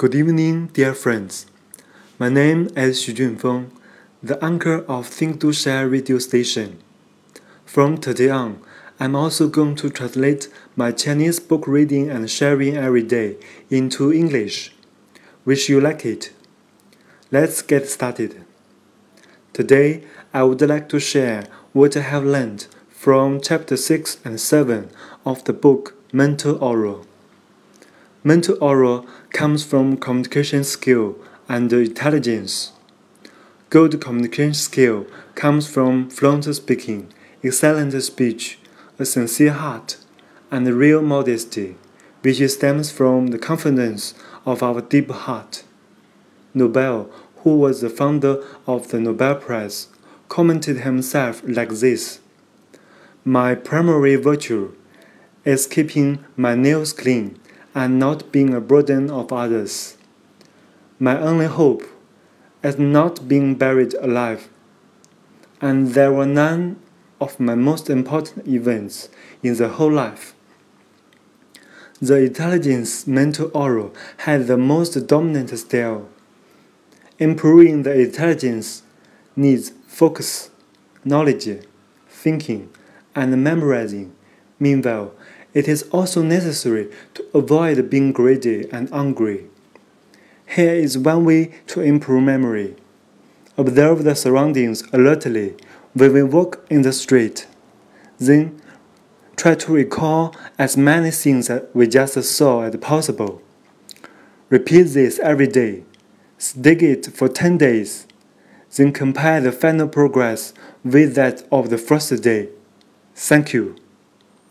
Good evening, dear friends. My name is Xu Junfeng, the anchor of Think to Share radio station. From today on, I'm also going to translate my Chinese book reading and sharing every day into English. Wish you like it. Let's get started. Today, I would like to share what I have learned from chapter 6 and 7 of the book Mental Aura. Mental aura comes from communication skill and intelligence. Good communication skill comes from fluent speaking, excellent speech, a sincere heart, and real modesty, which stems from the confidence of our deep heart. Nobel, who was the founder of the Nobel Prize, commented himself like this My primary virtue is keeping my nails clean and not being a burden of others. My only hope is not being buried alive. And there were none of my most important events in the whole life. The intelligence mental aura had the most dominant style. Improving the intelligence needs focus, knowledge, thinking, and memorizing. Meanwhile, it is also necessary to avoid being greedy and angry. Here is one way to improve memory. Observe the surroundings alertly when we walk in the street. Then try to recall as many things that we just saw as possible. Repeat this every day. Stick it for 10 days. Then compare the final progress with that of the first day. Thank you.